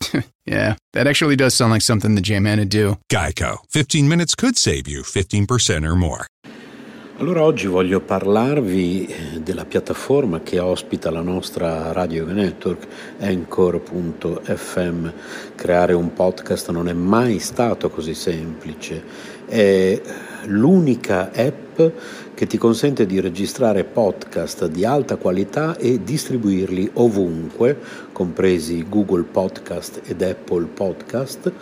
yeah, that actually does sound like something the J-Man would do. Geico. 15 minutes could save you 15% or more. Allora oggi voglio parlarvi della piattaforma che ospita la nostra radio network Anchor.fm. Creare un podcast non è mai stato così semplice. È l'unica app che ti consente di registrare podcast di alta qualità e distribuirli ovunque, compresi Google Podcast ed Apple Podcast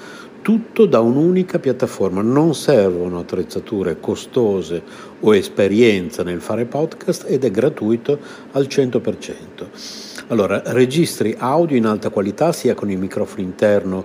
tutto da un'unica piattaforma. Non servono attrezzature costose o esperienza nel fare podcast ed è gratuito al 100%. Allora, registri audio in alta qualità sia con il microfono interno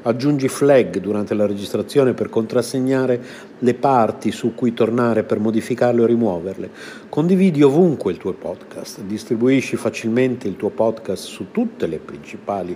Aggiungi flag durante la registrazione per contrassegnare le parti su cui tornare per modificarle o rimuoverle. Condividi ovunque il tuo podcast, distribuisci facilmente il tuo podcast su tutte le principali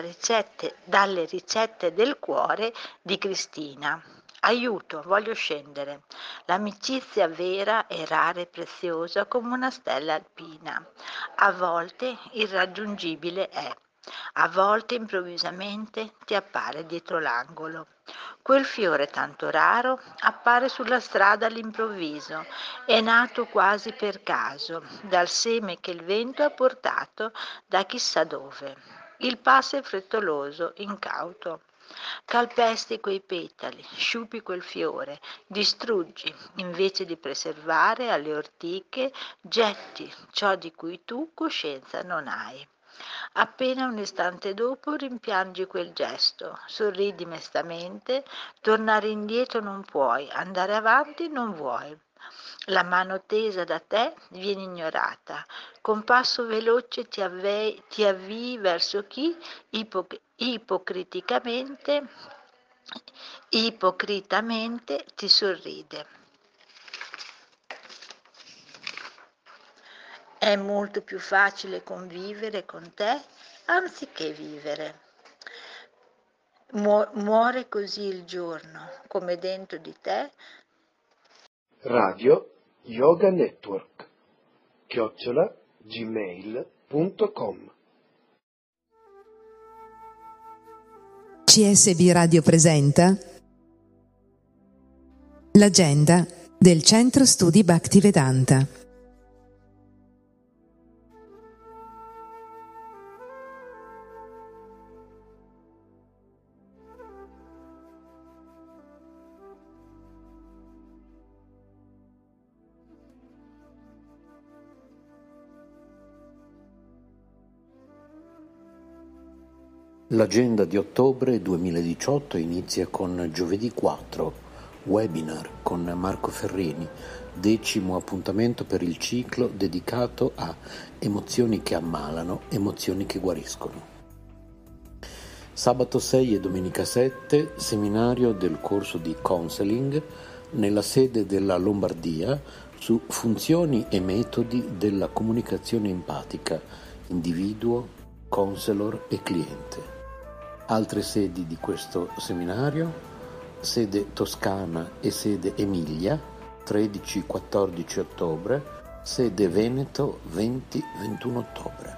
ricette, dalle ricette del cuore di Cristina. Aiuto, voglio scendere. L'amicizia vera è rara e preziosa come una stella alpina. A volte irraggiungibile è. A volte improvvisamente ti appare dietro l'angolo. Quel fiore tanto raro appare sulla strada all'improvviso, è nato quasi per caso, dal seme che il vento ha portato da chissà dove. Il passo è frettoloso, incauto. Calpesti quei petali, sciupi quel fiore, distruggi, invece di preservare alle ortiche, getti ciò di cui tu coscienza non hai. Appena un istante dopo rimpiangi quel gesto, sorridi mestamente, tornare indietro non puoi, andare avanti non vuoi. La mano tesa da te viene ignorata. Con passo veloce ti, avvei, ti avvii verso chi ipoc- ipocriticamente, ipocritamente ti sorride. È molto più facile convivere con te anziché vivere. Mu- muore così il giorno, come dentro di te. Radio Yoga Network chiocciola gmail.com CSB Radio presenta l'agenda del Centro Studi Bhaktivedanta. L'agenda di ottobre 2018 inizia con giovedì 4, webinar con Marco Ferrini, decimo appuntamento per il ciclo dedicato a emozioni che ammalano, emozioni che guariscono. Sabato 6 e domenica 7, seminario del corso di counseling nella sede della Lombardia su funzioni e metodi della comunicazione empatica, individuo, counselor e cliente. Altre sedi di questo seminario, sede Toscana e sede Emilia, 13-14 ottobre, sede Veneto 20-21 ottobre.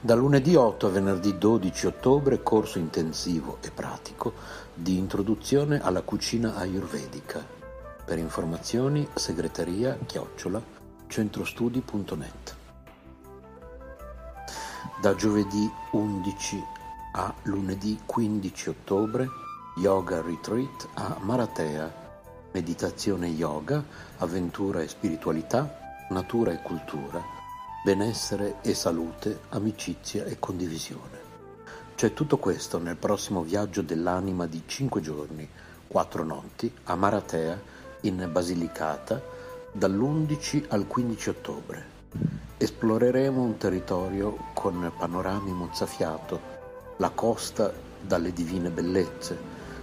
Da lunedì 8 a venerdì 12 ottobre corso intensivo e pratico di introduzione alla cucina ayurvedica. Per informazioni segreteria chiocciola centrostudi.net da giovedì 11 a lunedì 15 ottobre Yoga Retreat a Maratea, meditazione yoga, avventura e spiritualità, natura e cultura, benessere e salute, amicizia e condivisione. C'è tutto questo nel prossimo viaggio dell'anima di 5 giorni, 4 notti, a Maratea, in Basilicata, dall'11 al 15 ottobre. Esploreremo un territorio con panorami mozzafiato, la costa dalle divine bellezze,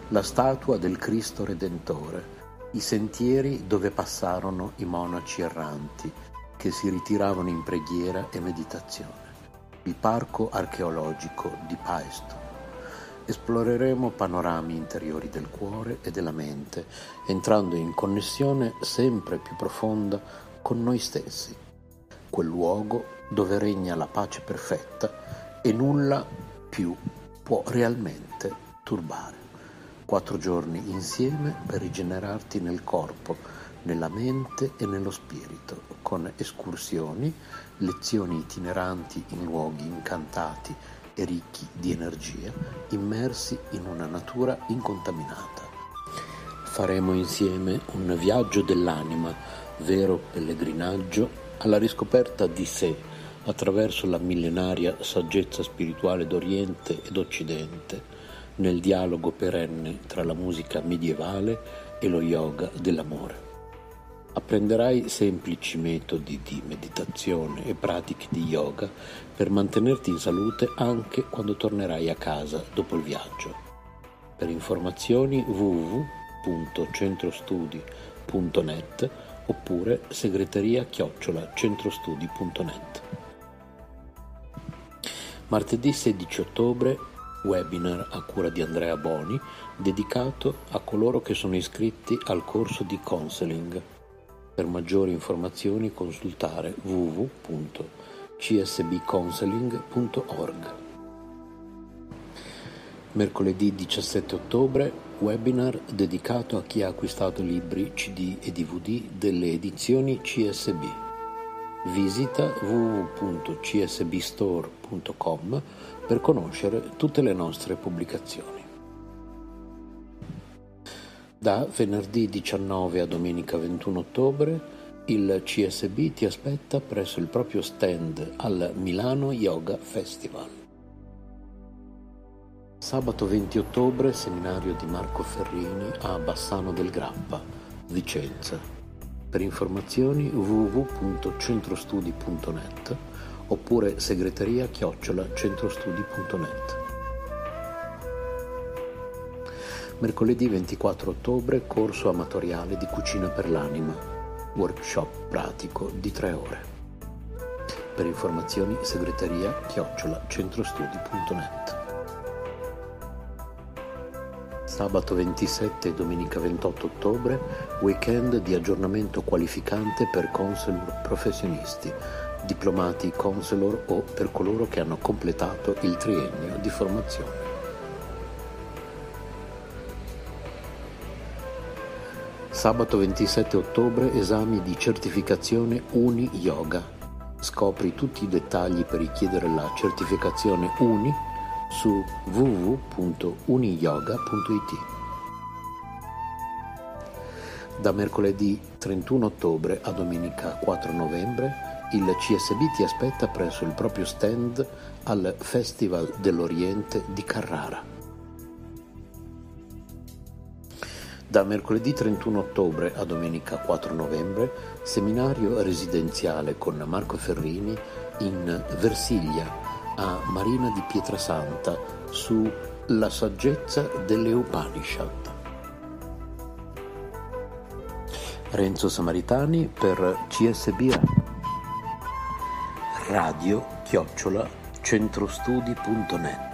la statua del Cristo Redentore, i sentieri dove passarono i monaci erranti che si ritiravano in preghiera e meditazione, il parco archeologico di Paesto. Esploreremo panorami interiori del cuore e della mente, entrando in connessione sempre più profonda con noi stessi quel luogo dove regna la pace perfetta e nulla più può realmente turbare. Quattro giorni insieme per rigenerarti nel corpo, nella mente e nello spirito, con escursioni, lezioni itineranti in luoghi incantati e ricchi di energia, immersi in una natura incontaminata. Faremo insieme un viaggio dell'anima, vero pellegrinaggio alla riscoperta di sé attraverso la millenaria saggezza spirituale d'Oriente ed Occidente, nel dialogo perenne tra la musica medievale e lo yoga dell'amore. Apprenderai semplici metodi di meditazione e pratiche di yoga per mantenerti in salute anche quando tornerai a casa dopo il viaggio. Per informazioni www.centrostudi.net oppure segreteria chiocciola centrostudi.net. Martedì 16 ottobre webinar a cura di Andrea Boni dedicato a coloro che sono iscritti al corso di counseling. Per maggiori informazioni consultare www.csbcounseling.org. Mercoledì 17 ottobre webinar dedicato a chi ha acquistato libri, CD e DVD delle edizioni CSB. Visita www.csbstore.com per conoscere tutte le nostre pubblicazioni. Da venerdì 19 a domenica 21 ottobre Il CSB ti aspetta presso il proprio stand al Milano Yoga Festival. Sabato 20 ottobre, seminario di Marco Ferrini a Bassano del Grappa, Vicenza. Per informazioni www.centrostudi.net oppure segreteria chiocciola centrostudi.net. Mercoledì 24 ottobre corso amatoriale di cucina per l'anima, workshop pratico di tre ore. Per informazioni segreteria chiocciola centrostudi.net. Sabato 27 e domenica 28 ottobre, weekend di aggiornamento qualificante per counselor professionisti, diplomati counselor o per coloro che hanno completato il triennio di formazione. Sabato 27 ottobre esami di certificazione Uni Yoga. Scopri tutti i dettagli per richiedere la certificazione Uni su www.uniyoga.it. Da mercoledì 31 ottobre a domenica 4 novembre il CSB ti aspetta presso il proprio stand al Festival dell'Oriente di Carrara. Da mercoledì 31 ottobre a domenica 4 novembre, seminario residenziale con Marco Ferrini in Versiglia a Marina di Pietrasanta su La saggezza delle Upanishad. Renzo Samaritani per CSB radio chiocciola centrostudi.net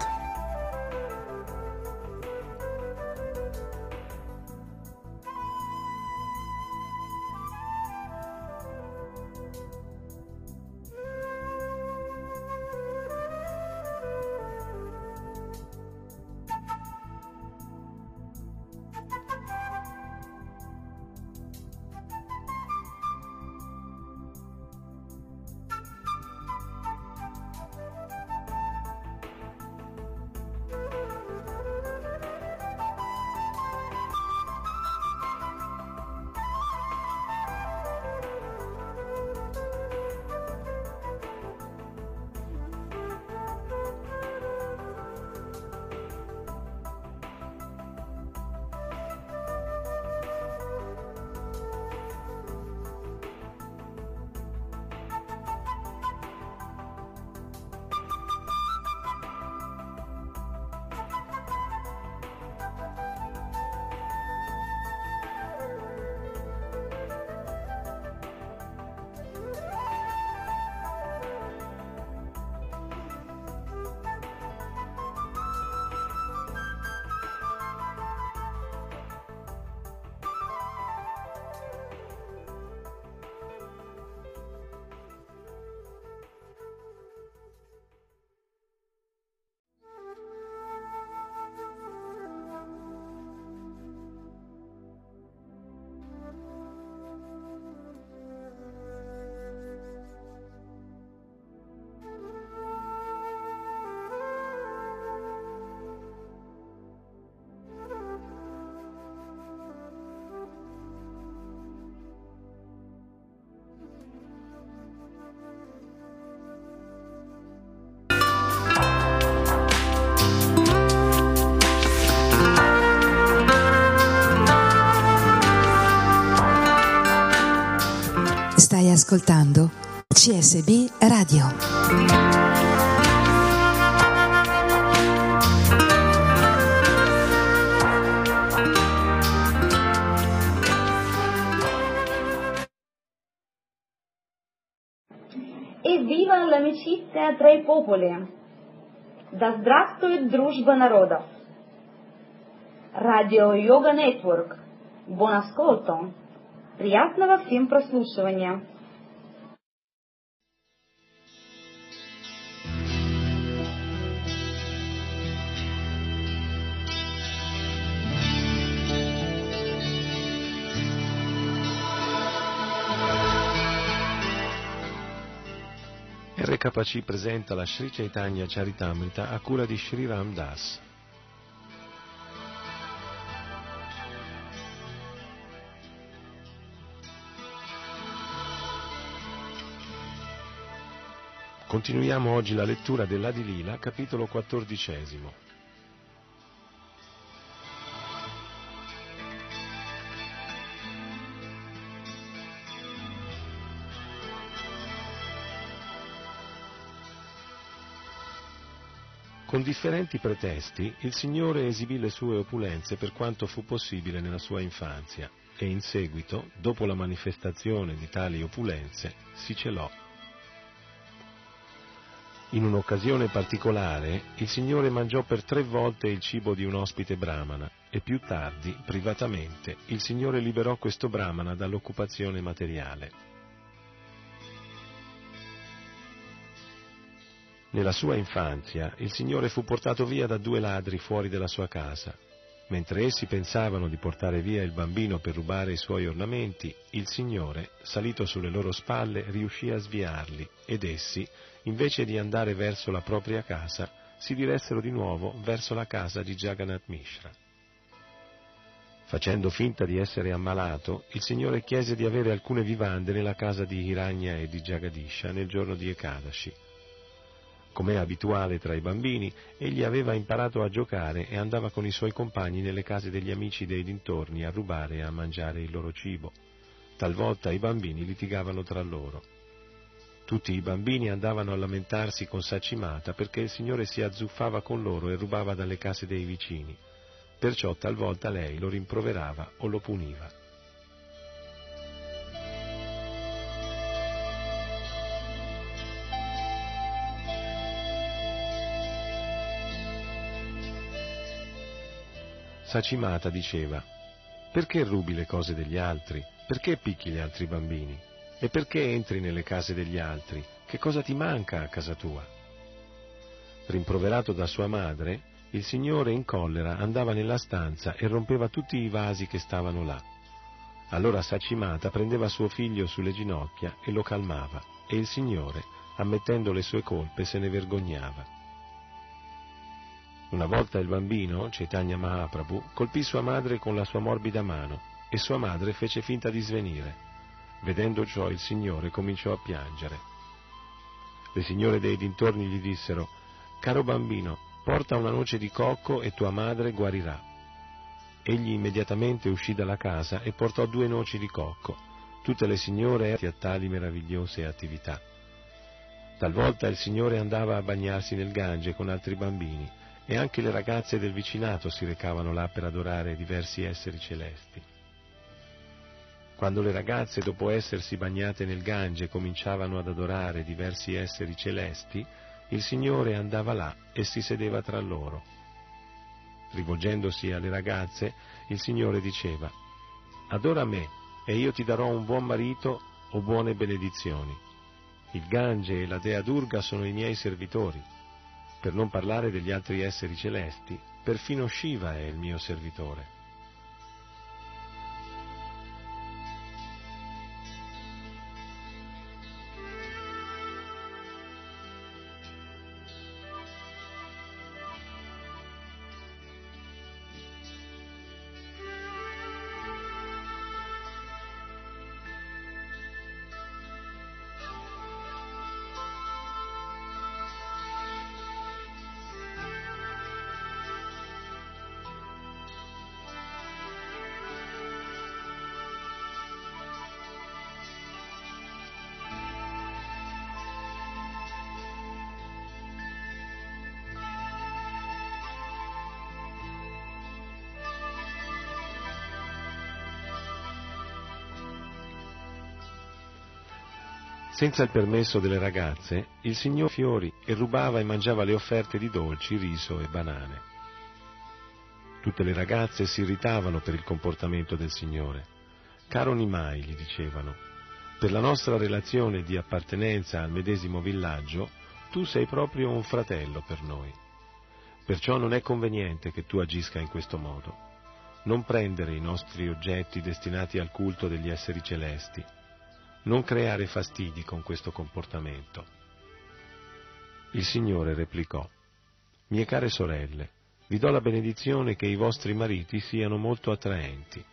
Stai ascoltando CSB Radio. Evviva l'amicizia tra i popoli! Да здравствует дружба народов! Радио Йога Нетворк. Buon ascolto! Приятного всем прослушивания! RKC presenta la Sri Chaitanya Charitamrita a cura di Sri Ram Das. Continuiamo oggi la lettura dell'Adilila, capitolo quattordicesimo. Con differenti pretesti il Signore esibì le sue opulenze per quanto fu possibile nella sua infanzia e in seguito, dopo la manifestazione di tali opulenze, si celò in un'occasione particolare, il Signore mangiò per tre volte il cibo di un ospite brahmana e più tardi, privatamente, il Signore liberò questo brahmana dall'occupazione materiale. Nella sua infanzia, il Signore fu portato via da due ladri fuori della sua casa Mentre essi pensavano di portare via il bambino per rubare i suoi ornamenti, il Signore, salito sulle loro spalle, riuscì a sviarli ed essi, invece di andare verso la propria casa, si diressero di nuovo verso la casa di Jagannath Mishra. Facendo finta di essere ammalato, il Signore chiese di avere alcune vivande nella casa di Hiranya e di Jagadisha nel giorno di Ekadashi come è abituale tra i bambini, egli aveva imparato a giocare e andava con i suoi compagni nelle case degli amici dei dintorni a rubare e a mangiare il loro cibo. Talvolta i bambini litigavano tra loro. Tutti i bambini andavano a lamentarsi con Sacimata perché il Signore si azzuffava con loro e rubava dalle case dei vicini. Perciò talvolta lei lo rimproverava o lo puniva. Sacimata diceva, perché rubi le cose degli altri? Perché picchi gli altri bambini? E perché entri nelle case degli altri? Che cosa ti manca a casa tua? Rimproverato da sua madre, il signore in collera andava nella stanza e rompeva tutti i vasi che stavano là. Allora Sacimata prendeva suo figlio sulle ginocchia e lo calmava, e il signore, ammettendo le sue colpe, se ne vergognava. Una volta il bambino, Chaitanya Mahaprabhu, colpì sua madre con la sua morbida mano e sua madre fece finta di svenire. Vedendo ciò il Signore cominciò a piangere. Le signore dei dintorni gli dissero, Caro bambino, porta una noce di cocco e tua madre guarirà. Egli immediatamente uscì dalla casa e portò due noci di cocco. Tutte le signore erano a tali meravigliose attività. Talvolta il Signore andava a bagnarsi nel Gange con altri bambini e anche le ragazze del vicinato si recavano là per adorare diversi esseri celesti. Quando le ragazze, dopo essersi bagnate nel Gange, cominciavano ad adorare diversi esseri celesti, il Signore andava là e si sedeva tra loro. Rivolgendosi alle ragazze, il Signore diceva, Adora me e io ti darò un buon marito o buone benedizioni. Il Gange e la Dea Durga sono i miei servitori per non parlare degli altri esseri celesti, perfino Shiva è il mio servitore. Senza il permesso delle ragazze, il signor Fiori e rubava e mangiava le offerte di dolci, riso e banane. Tutte le ragazze si irritavano per il comportamento del Signore. Caro Nimai, gli dicevano, per la nostra relazione di appartenenza al medesimo villaggio, tu sei proprio un fratello per noi. Perciò non è conveniente che tu agisca in questo modo. Non prendere i nostri oggetti destinati al culto degli esseri celesti, non creare fastidi con questo comportamento. Il Signore replicò, Mie care sorelle, vi do la benedizione che i vostri mariti siano molto attraenti.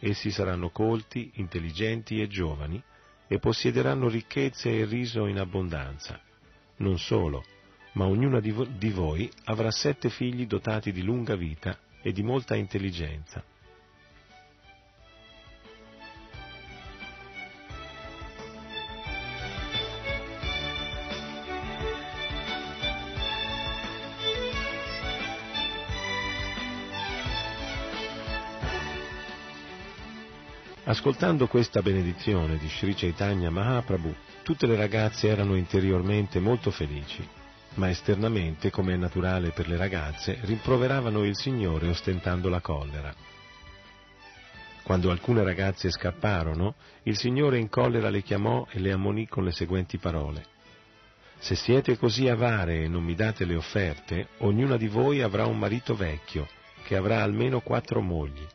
Essi saranno colti, intelligenti e giovani e possiederanno ricchezze e riso in abbondanza. Non solo, ma ognuna di, vo- di voi avrà sette figli dotati di lunga vita e di molta intelligenza. Ascoltando questa benedizione di Sri Chaitanya Mahaprabhu, tutte le ragazze erano interiormente molto felici, ma esternamente, come è naturale per le ragazze, rimproveravano il Signore ostentando la collera. Quando alcune ragazze scapparono, il Signore in collera le chiamò e le ammonì con le seguenti parole. Se siete così avare e non mi date le offerte, ognuna di voi avrà un marito vecchio, che avrà almeno quattro mogli.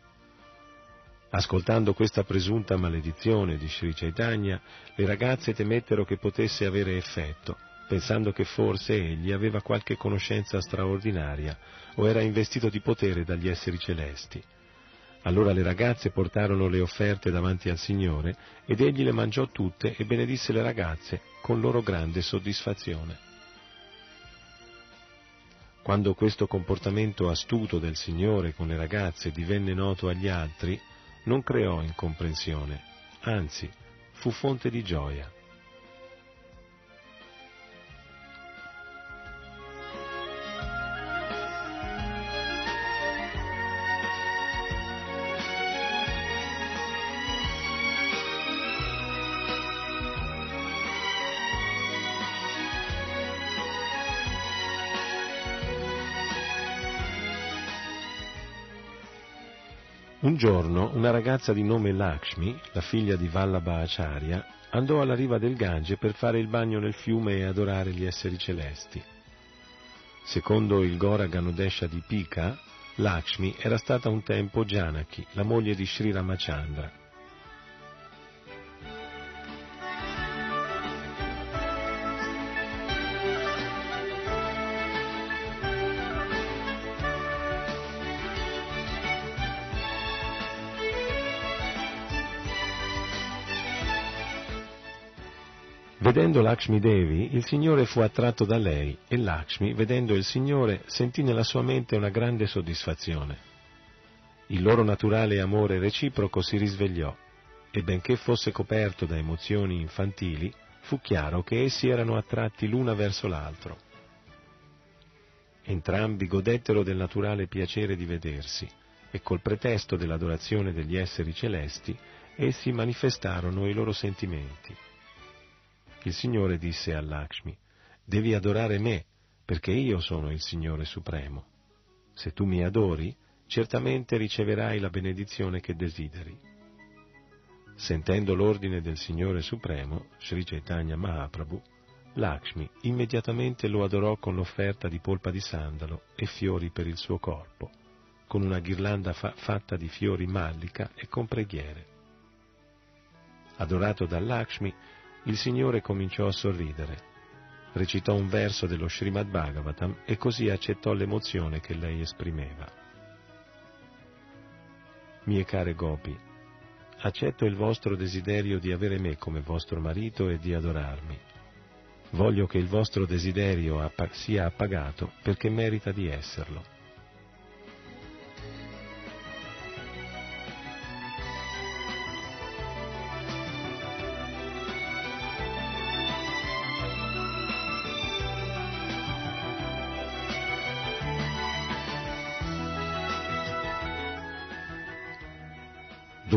Ascoltando questa presunta maledizione di Sri Chaitanya, le ragazze temettero che potesse avere effetto, pensando che forse egli aveva qualche conoscenza straordinaria o era investito di potere dagli esseri celesti. Allora le ragazze portarono le offerte davanti al Signore ed egli le mangiò tutte e benedisse le ragazze con loro grande soddisfazione. Quando questo comportamento astuto del Signore con le ragazze divenne noto agli altri, non creò incomprensione, anzi fu fonte di gioia. Giorno una ragazza di nome Lakshmi, la figlia di Vallabha Acharya, andò alla riva del Gange per fare il bagno nel fiume e adorare gli esseri celesti. Secondo il Gora Ganodesha di Pika, Lakshmi era stata un tempo Janaki, la moglie di Sri Ramachandra. Vedendo Lakshmi Devi, il Signore fu attratto da lei e Lakshmi, vedendo il Signore, sentì nella sua mente una grande soddisfazione. Il loro naturale amore reciproco si risvegliò e benché fosse coperto da emozioni infantili, fu chiaro che essi erano attratti l'una verso l'altro. Entrambi godettero del naturale piacere di vedersi e col pretesto dell'adorazione degli esseri celesti, essi manifestarono i loro sentimenti. Il Signore disse a Lakshmi, devi adorare me, perché io sono il Signore Supremo. Se tu mi adori, certamente riceverai la benedizione che desideri. Sentendo l'ordine del Signore Supremo, Sri Chaitanya Mahaprabhu, Lakshmi immediatamente lo adorò con l'offerta di polpa di sandalo e fiori per il suo corpo, con una ghirlanda fa- fatta di fiori mallica e con preghiere. Adorato da Lakshmi, il Signore cominciò a sorridere, recitò un verso dello Srimad Bhagavatam e così accettò l'emozione che lei esprimeva. Mie care Gopi, accetto il vostro desiderio di avere me come vostro marito e di adorarmi. Voglio che il vostro desiderio sia appagato perché merita di esserlo.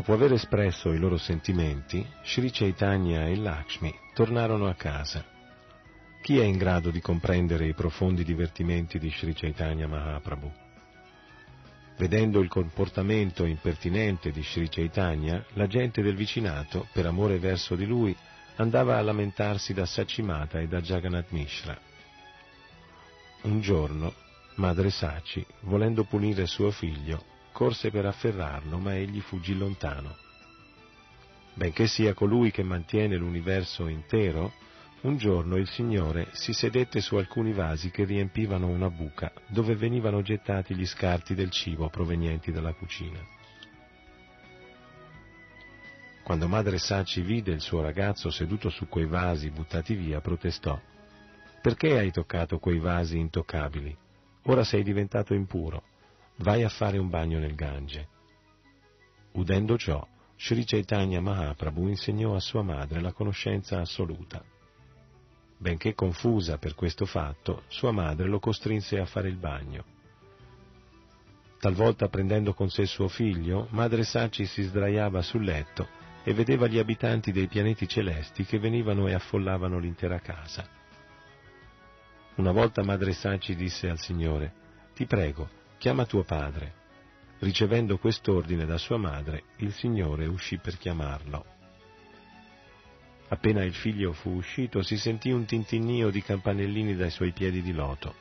Dopo aver espresso i loro sentimenti, Sri Chaitanya e Lakshmi tornarono a casa. Chi è in grado di comprendere i profondi divertimenti di Sri Chaitanya Mahaprabhu? Vedendo il comportamento impertinente di Sri Chaitanya, la gente del vicinato, per amore verso di lui, andava a lamentarsi da Sachimata e da Jagannath Mishra. Un giorno, madre Sachi, volendo punire suo figlio, corse per afferrarlo, ma egli fuggì lontano. Benché sia colui che mantiene l'universo intero, un giorno il Signore si sedette su alcuni vasi che riempivano una buca dove venivano gettati gli scarti del cibo provenienti dalla cucina. Quando madre Saci vide il suo ragazzo seduto su quei vasi buttati via, protestò. Perché hai toccato quei vasi intoccabili? Ora sei diventato impuro. Vai a fare un bagno nel Gange. Udendo ciò, Sri Chaitanya Mahaprabhu insegnò a sua madre la conoscenza assoluta. Benché confusa per questo fatto, sua madre lo costrinse a fare il bagno. Talvolta prendendo con sé suo figlio, madre Saci si sdraiava sul letto e vedeva gli abitanti dei pianeti celesti che venivano e affollavano l'intera casa. Una volta madre Saci disse al Signore, Ti prego, chiama tuo padre. Ricevendo quest'ordine da sua madre, il Signore uscì per chiamarlo. Appena il figlio fu uscito, si sentì un tintinnio di campanellini dai suoi piedi di loto.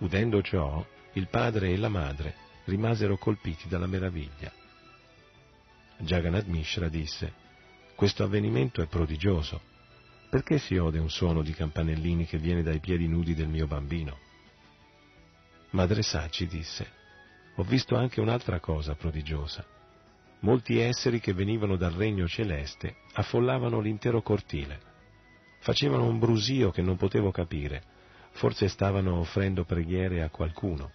Udendo ciò, il padre e la madre rimasero colpiti dalla meraviglia. Jagannath Mishra disse, questo avvenimento è prodigioso. Perché si ode un suono di campanellini che viene dai piedi nudi del mio bambino? Madre Saci disse, ho visto anche un'altra cosa prodigiosa. Molti esseri che venivano dal regno celeste affollavano l'intero cortile. Facevano un brusio che non potevo capire, forse stavano offrendo preghiere a qualcuno.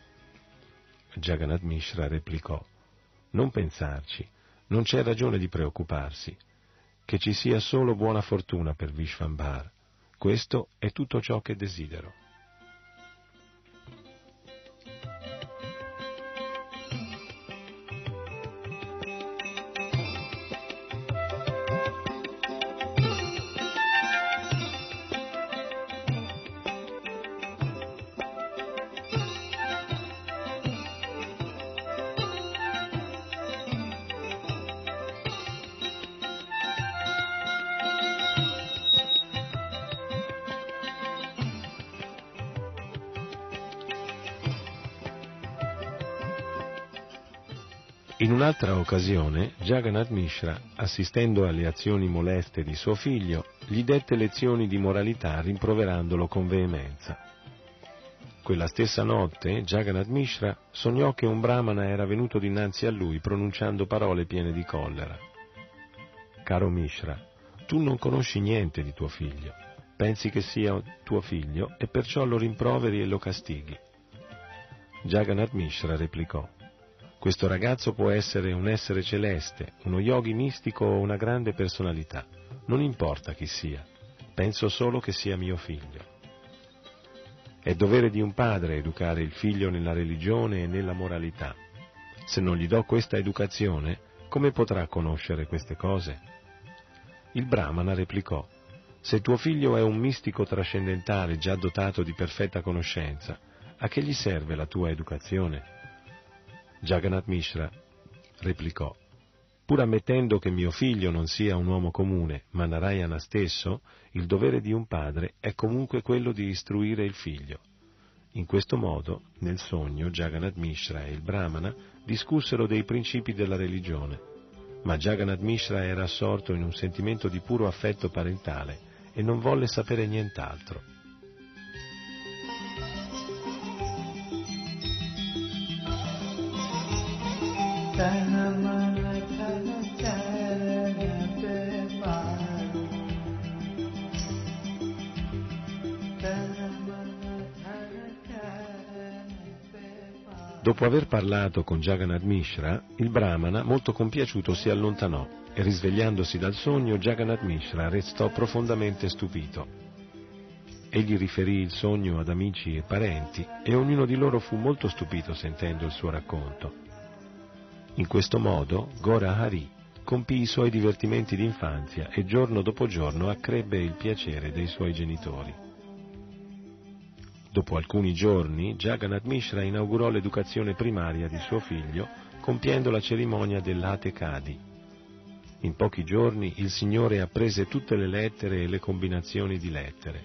Jagannath Mishra replicò, non pensarci, non c'è ragione di preoccuparsi, che ci sia solo buona fortuna per Vishvambar. Questo è tutto ciò che desidero. Un'altra occasione, Jagannath Mishra, assistendo alle azioni moleste di suo figlio, gli dette lezioni di moralità rimproverandolo con veemenza. Quella stessa notte, Jagannath Mishra sognò che un brahmana era venuto dinanzi a lui pronunciando parole piene di collera. Caro Mishra, tu non conosci niente di tuo figlio, pensi che sia tuo figlio e perciò lo rimproveri e lo castighi. Jagannath Mishra replicò, questo ragazzo può essere un essere celeste, uno yogi mistico o una grande personalità. Non importa chi sia. Penso solo che sia mio figlio. È dovere di un padre educare il figlio nella religione e nella moralità. Se non gli do questa educazione, come potrà conoscere queste cose? Il Brahmana replicò, se tuo figlio è un mistico trascendentale già dotato di perfetta conoscenza, a che gli serve la tua educazione? Jagannath Mishra replicò, pur ammettendo che mio figlio non sia un uomo comune, ma Narayana stesso, il dovere di un padre è comunque quello di istruire il figlio. In questo modo, nel sogno, Jagannath Mishra e il Brahmana discussero dei principi della religione, ma Jagannath Mishra era assorto in un sentimento di puro affetto parentale e non volle sapere nient'altro. Dopo aver parlato con Jagannath Mishra, il Brahmana, molto compiaciuto, si allontanò e risvegliandosi dal sogno, Jagannath Mishra restò profondamente stupito. Egli riferì il sogno ad amici e parenti e ognuno di loro fu molto stupito sentendo il suo racconto. In questo modo Gora Hari compì i suoi divertimenti d'infanzia e giorno dopo giorno accrebbe il piacere dei suoi genitori. Dopo alcuni giorni Jagannath Mishra inaugurò l'educazione primaria di suo figlio compiendo la cerimonia dell'Ate Kadi. In pochi giorni il Signore apprese tutte le lettere e le combinazioni di lettere.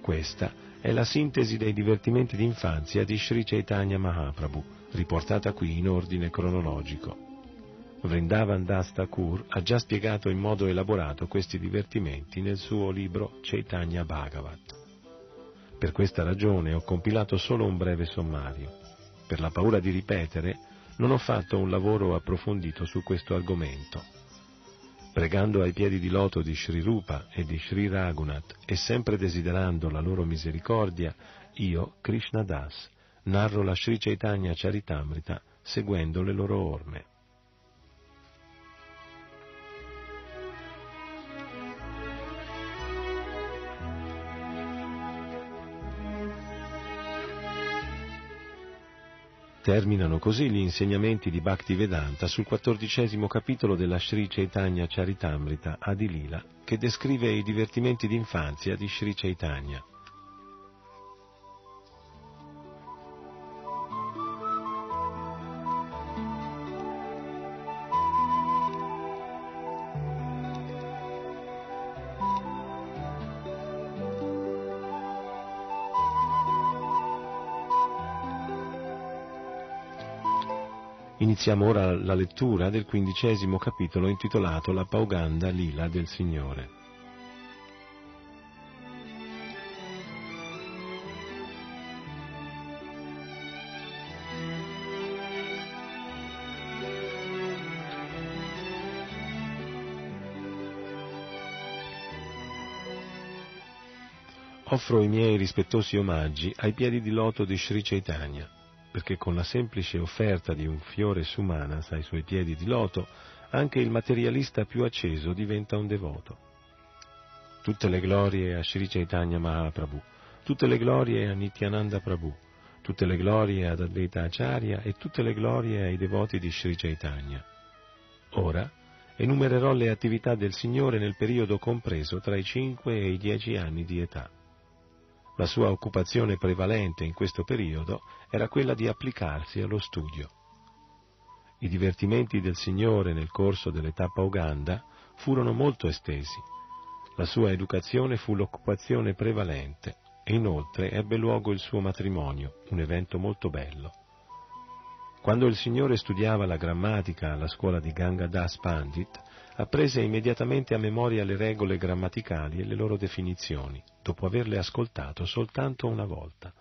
Questa è la sintesi dei divertimenti d'infanzia di Sri Chaitanya Mahaprabhu, riportata qui in ordine cronologico. Vrindavan Das Thakur ha già spiegato in modo elaborato questi divertimenti nel suo libro Chaitanya Bhagavat. Per questa ragione ho compilato solo un breve sommario. Per la paura di ripetere, non ho fatto un lavoro approfondito su questo argomento. pregando ai piedi di loto di Sri Rupa e di Sri Raghunath e sempre desiderando la loro misericordia, io, Krishna Das, narro la Sri Chaitanya Charitamrita seguendo le loro orme. Terminano così gli insegnamenti di Bhaktivedanta sul quattordicesimo capitolo della Sri Chaitanya Charitamrita Adilila, che descrive i divertimenti d'infanzia di Sri Chaitanya. Iniziamo ora la lettura del quindicesimo capitolo intitolato La Pauganda Lila del Signore. Offro i miei rispettosi omaggi ai piedi di loto di Sri Chaitanya perché con la semplice offerta di un fiore sumanas ai suoi piedi di loto, anche il materialista più acceso diventa un devoto. Tutte le glorie a Sri Chaitanya Mahaprabhu, tutte le glorie a Nityananda Prabhu, tutte le glorie ad Advaita Acharya e tutte le glorie ai devoti di Sri Chaitanya. Ora enumererò le attività del Signore nel periodo compreso tra i 5 e i 10 anni di età. La sua occupazione prevalente in questo periodo era quella di applicarsi allo studio. I divertimenti del Signore nel corso dell'età Uganda furono molto estesi. La sua educazione fu l'occupazione prevalente e inoltre ebbe luogo il suo matrimonio, un evento molto bello. Quando il Signore studiava la grammatica alla scuola di Ganga Das Pandit, apprese immediatamente a memoria le regole grammaticali e le loro definizioni, dopo averle ascoltato soltanto una volta.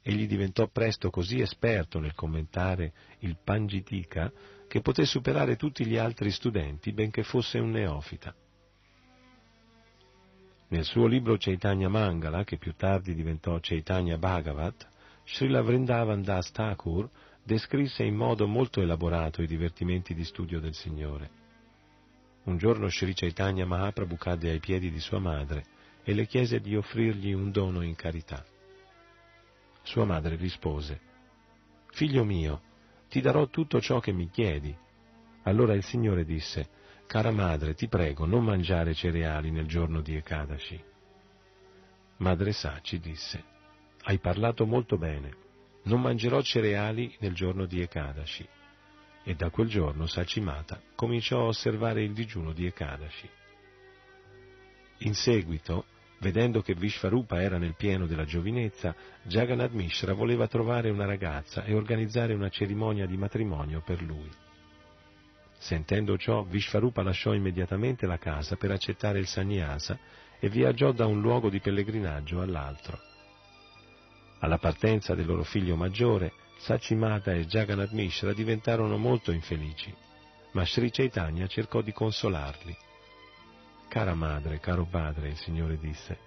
Egli diventò presto così esperto nel commentare il Pangitika che poté superare tutti gli altri studenti, benché fosse un neofita. Nel suo libro Chaitanya Mangala, che più tardi diventò Chaitanya Bhagavat, Srila Vrindavan Das Thakur descrisse in modo molto elaborato i divertimenti di studio del Signore. Un giorno Sri Chaitanya Mahaprabhu cadde ai piedi di sua madre e le chiese di offrirgli un dono in carità. Sua madre rispose, Figlio mio, ti darò tutto ciò che mi chiedi. Allora il Signore disse, Cara madre, ti prego, non mangiare cereali nel giorno di Ekadashi. Madre Saci disse, Hai parlato molto bene, non mangerò cereali nel giorno di Ekadashi e da quel giorno Sacimata cominciò a osservare il digiuno di Ekadashi. In seguito, vedendo che Vishvarupa era nel pieno della giovinezza, Jagannath Mishra voleva trovare una ragazza e organizzare una cerimonia di matrimonio per lui. Sentendo ciò, Vishvarupa lasciò immediatamente la casa per accettare il sannyasa e viaggiò da un luogo di pellegrinaggio all'altro. Alla partenza del loro figlio maggiore, Sachimata e Jagannath Mishra diventarono molto infelici, ma Sri Chaitanya cercò di consolarli. Cara madre, caro padre, il Signore disse,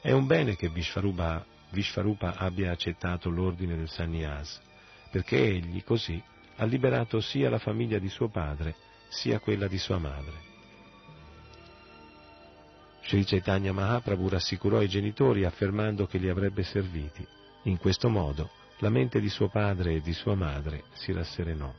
è un bene che Vishvarupa, Vishvarupa abbia accettato l'ordine del sannyas, perché egli così ha liberato sia la famiglia di suo padre, sia quella di sua madre. Sri Chaitanya Mahaprabhu rassicurò i genitori affermando che li avrebbe serviti. In questo modo la mente di suo padre e di sua madre si rasserenò.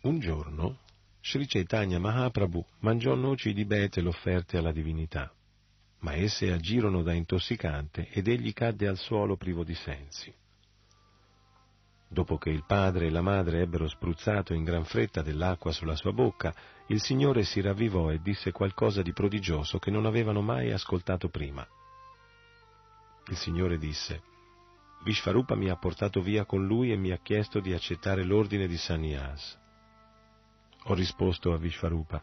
Un giorno Sri Chaitanya Mahaprabhu mangiò noci di betel offerte alla divinità ma esse agirono da intossicante ed egli cadde al suolo privo di sensi. Dopo che il padre e la madre ebbero spruzzato in gran fretta dell'acqua sulla sua bocca, il Signore si ravvivò e disse qualcosa di prodigioso che non avevano mai ascoltato prima. Il Signore disse, Vishvarupa mi ha portato via con lui e mi ha chiesto di accettare l'ordine di Sannyas. ho risposto a Vishvarupa.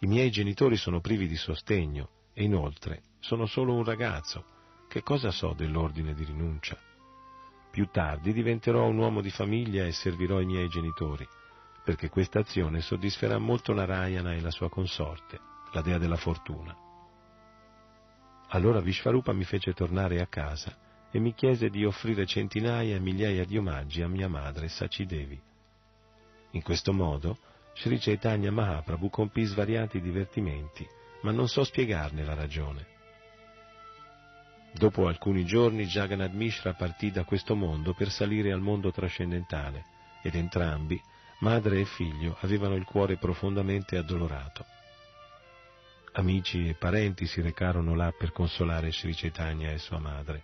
I miei genitori sono privi di sostegno e inoltre sono solo un ragazzo. Che cosa so dell'ordine di rinuncia? Più tardi diventerò un uomo di famiglia e servirò i miei genitori, perché questa azione soddisferà molto Narayana e la sua consorte, la dea della fortuna. Allora Vishvarupa mi fece tornare a casa e mi chiese di offrire centinaia e migliaia di omaggi a mia madre Sacidevi. In questo modo Sri Chaitanya Mahaprabhu compì svariati divertimenti, ma non so spiegarne la ragione. Dopo alcuni giorni Jagannath Mishra partì da questo mondo per salire al mondo trascendentale ed entrambi, madre e figlio, avevano il cuore profondamente addolorato. Amici e parenti si recarono là per consolare Sri Chaitanya e sua madre.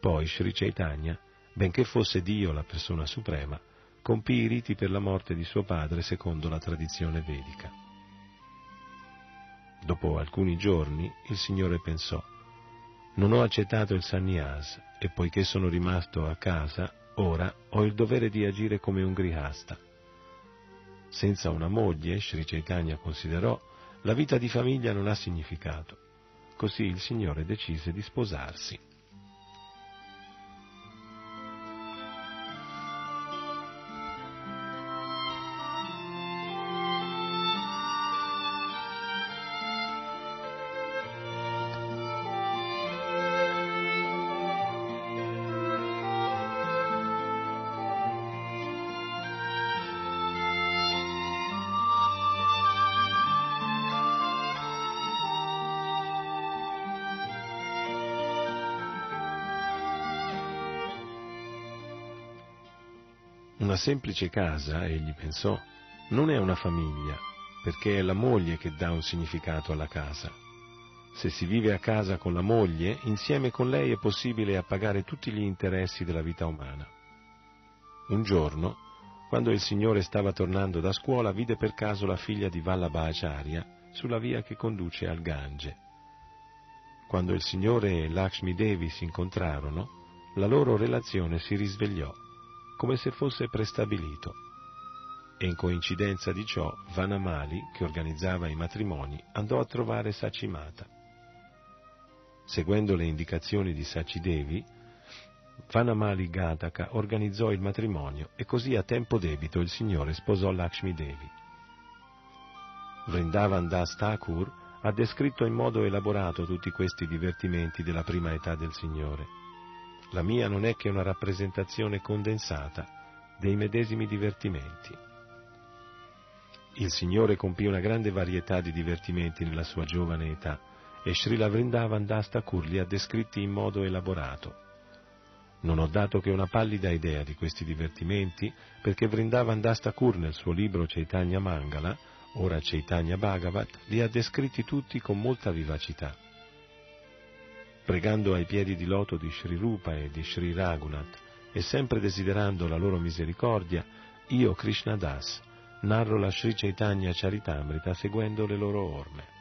Poi Sri Chaitanya, benché fosse Dio la persona suprema, compì i riti per la morte di suo padre secondo la tradizione vedica. Dopo alcuni giorni il Signore pensò, non ho accettato il sannyas e poiché sono rimasto a casa, ora ho il dovere di agire come un grihasta. Senza una moglie, Sri Chaitanya considerò, la vita di famiglia non ha significato. Così il Signore decise di sposarsi. Semplice casa, egli pensò, non è una famiglia, perché è la moglie che dà un significato alla casa. Se si vive a casa con la moglie, insieme con lei è possibile appagare tutti gli interessi della vita umana. Un giorno, quando il Signore stava tornando da scuola, vide per caso la figlia di Vallabha Acharya sulla via che conduce al Gange. Quando il Signore e Lakshmi Devi si incontrarono, la loro relazione si risvegliò come se fosse prestabilito. E in coincidenza di ciò, Vanamali, che organizzava i matrimoni, andò a trovare Sacimata. Seguendo le indicazioni di Sacidevi, Vanamali Gadaka organizzò il matrimonio e così a tempo debito il Signore sposò Lakshmi Devi. Vrindavan Das Thakur ha descritto in modo elaborato tutti questi divertimenti della prima età del Signore la mia non è che una rappresentazione condensata dei medesimi divertimenti. Il Signore compì una grande varietà di divertimenti nella sua giovane età e Srila Vrindavan Dastakur li ha descritti in modo elaborato. Non ho dato che una pallida idea di questi divertimenti perché Vrindavan Dastakur nel suo libro Chaitanya Mangala, ora Chaitanya Bhagavat, li ha descritti tutti con molta vivacità pregando ai piedi di loto di Sri Rupa e di Sri Raghunath e sempre desiderando la loro misericordia, io, Krishna Das, narro la Sri Chaitanya Charitamrita seguendo le loro orme.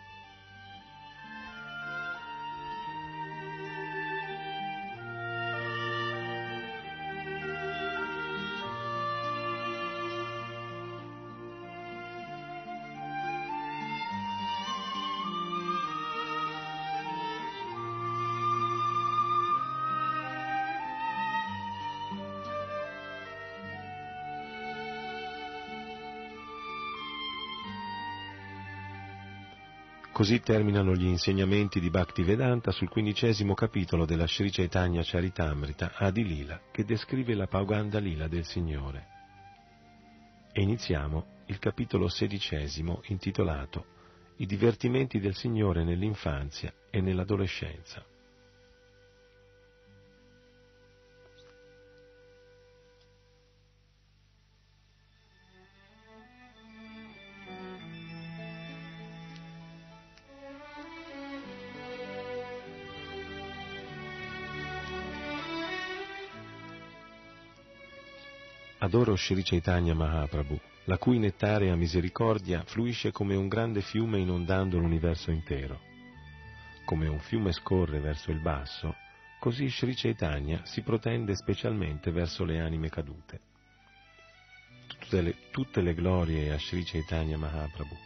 Così terminano gli insegnamenti di Bhaktivedanta sul quindicesimo capitolo della Sri Chaitanya Charitamrita Adi Lila, che descrive la Pauganda Lila del Signore. E iniziamo il capitolo sedicesimo intitolato I divertimenti del Signore nell'infanzia e nell'adolescenza. Adoro Sri Chaitanya Mahaprabhu, la cui nettarea misericordia fluisce come un grande fiume inondando l'universo intero. Come un fiume scorre verso il basso, così Sri Chaitanya si protende specialmente verso le anime cadute. tutte le, tutte le glorie a Sri Chaitanya Mahaprabhu,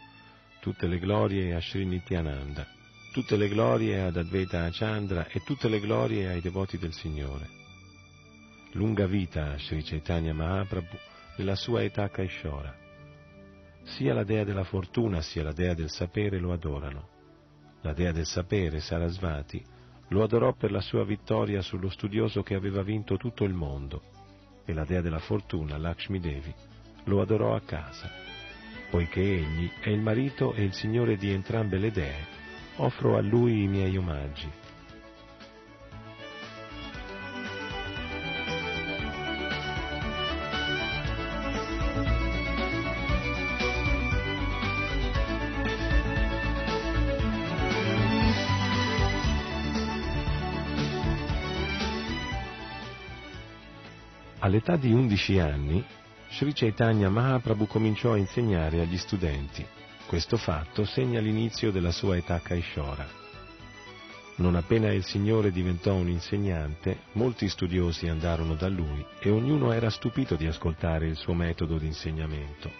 tutte le glorie a Sri Nityananda, tutte le glorie ad Advaita Achandra e tutte le glorie ai devoti del Signore. Lunga vita a Sri Chaitanya Mahaprabhu nella sua età Kaishora. Sia la dea della fortuna sia la dea del sapere lo adorano. La dea del sapere, Sarasvati, lo adorò per la sua vittoria sullo studioso che aveva vinto tutto il mondo e la dea della fortuna, Lakshmi Devi, lo adorò a casa. Poiché egli è il marito e il signore di entrambe le dee, offro a lui i miei omaggi. All'età di 11 anni, Sri Chaitanya Mahaprabhu cominciò a insegnare agli studenti. Questo fatto segna l'inizio della sua età Kaishora. Non appena il Signore diventò un insegnante, molti studiosi andarono da lui e ognuno era stupito di ascoltare il suo metodo di insegnamento.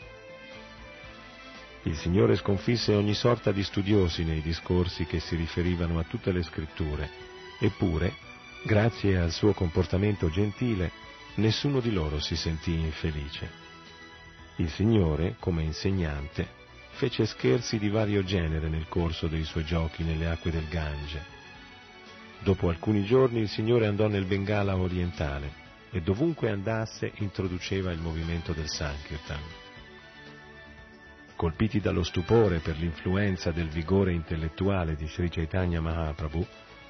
Il Signore sconfisse ogni sorta di studiosi nei discorsi che si riferivano a tutte le scritture, eppure, grazie al suo comportamento gentile, nessuno di loro si sentì infelice. Il Signore, come insegnante, fece scherzi di vario genere nel corso dei suoi giochi nelle acque del Gange. Dopo alcuni giorni il Signore andò nel Bengala orientale e dovunque andasse introduceva il movimento del Sankirtan. Colpiti dallo stupore per l'influenza del vigore intellettuale di Sri Chaitanya Mahaprabhu,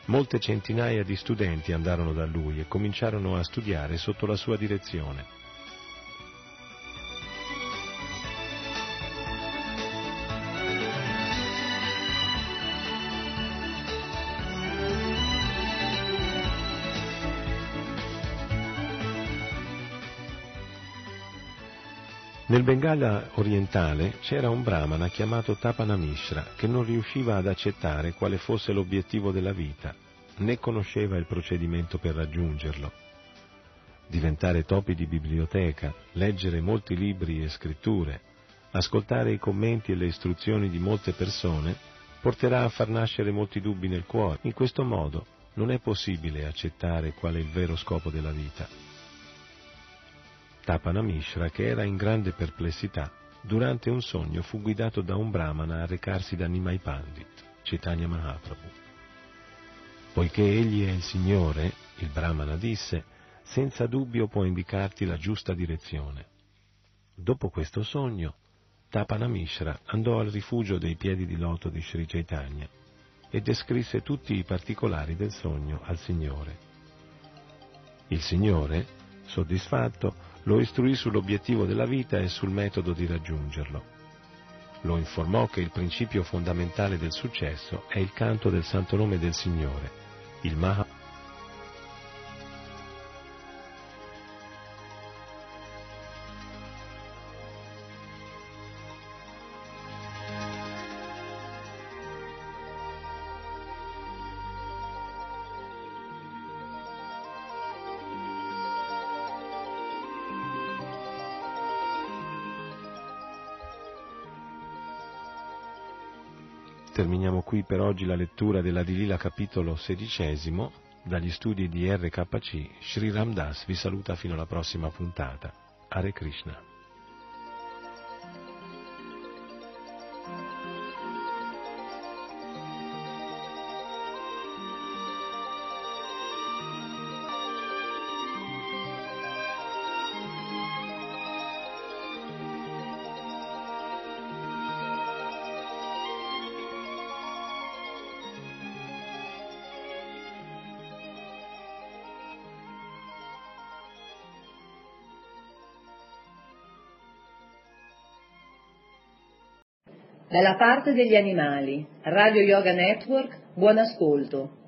Molte centinaia di studenti andarono da lui e cominciarono a studiare sotto la sua direzione. Nel Bengala orientale c'era un brahmana chiamato Tapanamishra che non riusciva ad accettare quale fosse l'obiettivo della vita, né conosceva il procedimento per raggiungerlo. Diventare topi di biblioteca, leggere molti libri e scritture, ascoltare i commenti e le istruzioni di molte persone porterà a far nascere molti dubbi nel cuore. In questo modo non è possibile accettare qual è il vero scopo della vita. Tapana Mishra, che era in grande perplessità, durante un sogno fu guidato da un brahmana a recarsi da Nimai Pandit, Chaitanya Mahaprabhu. Poiché egli è il Signore, il brahmana disse, senza dubbio può indicarti la giusta direzione. Dopo questo sogno, Tapana Mishra andò al rifugio dei piedi di loto di Sri Chaitanya e descrisse tutti i particolari del sogno al Signore. Il Signore, soddisfatto, lo istruì sull'obiettivo della vita e sul metodo di raggiungerlo. Lo informò che il principio fondamentale del successo è il canto del santo nome del Signore, il Maha qui per oggi la lettura della Dilila capitolo sedicesimo. Dagli studi di RKC, Sri Ramdas vi saluta fino alla prossima puntata. Hare Krishna. Dalla parte degli animali, Radio Yoga Network, buon ascolto.